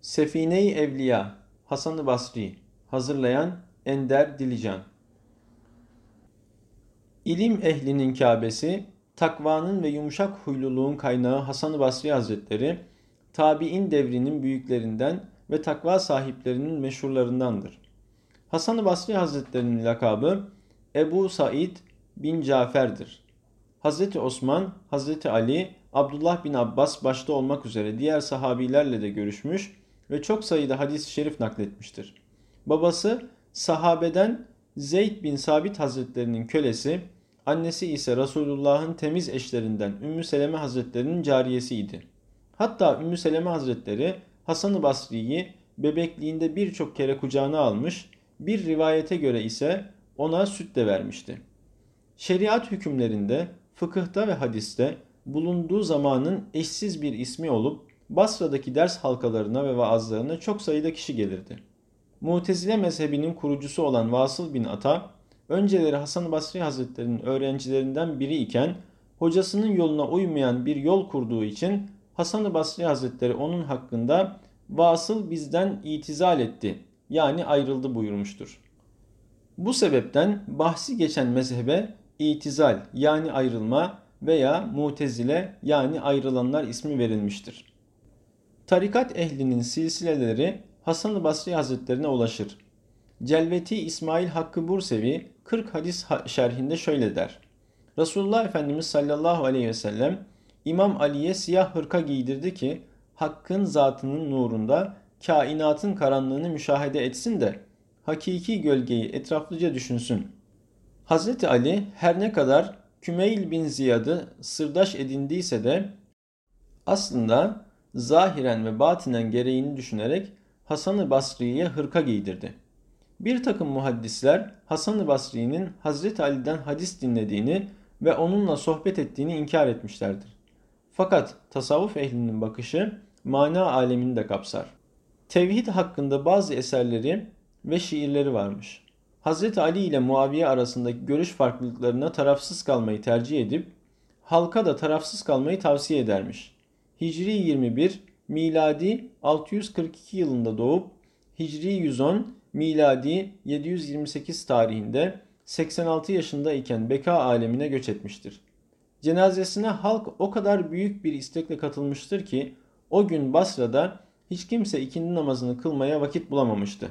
Sefine-i Evliya Hasan-ı Basri Hazırlayan Ender Dilican İlim ehlinin Kâbesi, takvanın ve yumuşak huyluluğun kaynağı Hasan-ı Basri Hazretleri, tabi'in devrinin büyüklerinden ve takva sahiplerinin meşhurlarındandır. Hasan-ı Basri Hazretlerinin lakabı Ebu Said bin Cafer'dir. Hazreti Osman, Hazreti Ali, Abdullah bin Abbas başta olmak üzere diğer sahabilerle de görüşmüş ve çok sayıda hadis-i şerif nakletmiştir. Babası sahabeden Zeyd bin Sabit Hazretlerinin kölesi, annesi ise Resulullah'ın temiz eşlerinden Ümmü Seleme Hazretlerinin cariyesiydi. Hatta Ümmü Seleme Hazretleri Hasan-ı Basri'yi bebekliğinde birçok kere kucağına almış, bir rivayete göre ise ona süt de vermişti. Şeriat hükümlerinde, fıkıhta ve hadiste bulunduğu zamanın eşsiz bir ismi olup Basra'daki ders halkalarına ve vaazlarına çok sayıda kişi gelirdi. Mutezile mezhebinin kurucusu olan Vasıl bin Ata, önceleri Hasan Basri Hazretleri'nin öğrencilerinden biri iken hocasının yoluna uymayan bir yol kurduğu için Hasan Basri Hazretleri onun hakkında Vasıl bizden itizal etti yani ayrıldı buyurmuştur. Bu sebepten bahsi geçen mezhebe itizal yani ayrılma veya mutezile yani ayrılanlar ismi verilmiştir. Tarikat ehlinin silsileleri Hasan-ı Basri Hazretlerine ulaşır. Celveti İsmail Hakkı Bursevi 40 hadis şerhinde şöyle der. Resulullah Efendimiz sallallahu aleyhi ve sellem İmam Ali'ye siyah hırka giydirdi ki Hakk'ın zatının nurunda kainatın karanlığını müşahede etsin de hakiki gölgeyi etraflıca düşünsün. Hazreti Ali her ne kadar Kümeyl bin Ziyad'ı sırdaş edindiyse de aslında zahiren ve batinen gereğini düşünerek Hasan-ı Basri'ye hırka giydirdi. Bir takım muhaddisler Hasan-ı Basri'nin Hazreti Ali'den hadis dinlediğini ve onunla sohbet ettiğini inkar etmişlerdir. Fakat tasavvuf ehlinin bakışı mana alemini de kapsar. Tevhid hakkında bazı eserleri ve şiirleri varmış. Hazreti Ali ile Muaviye arasındaki görüş farklılıklarına tarafsız kalmayı tercih edip halka da tarafsız kalmayı tavsiye edermiş. Hicri 21, miladi 642 yılında doğup Hicri 110, miladi 728 tarihinde 86 yaşında iken beka alemine göç etmiştir. Cenazesine halk o kadar büyük bir istekle katılmıştır ki o gün Basra'da hiç kimse ikindi namazını kılmaya vakit bulamamıştı.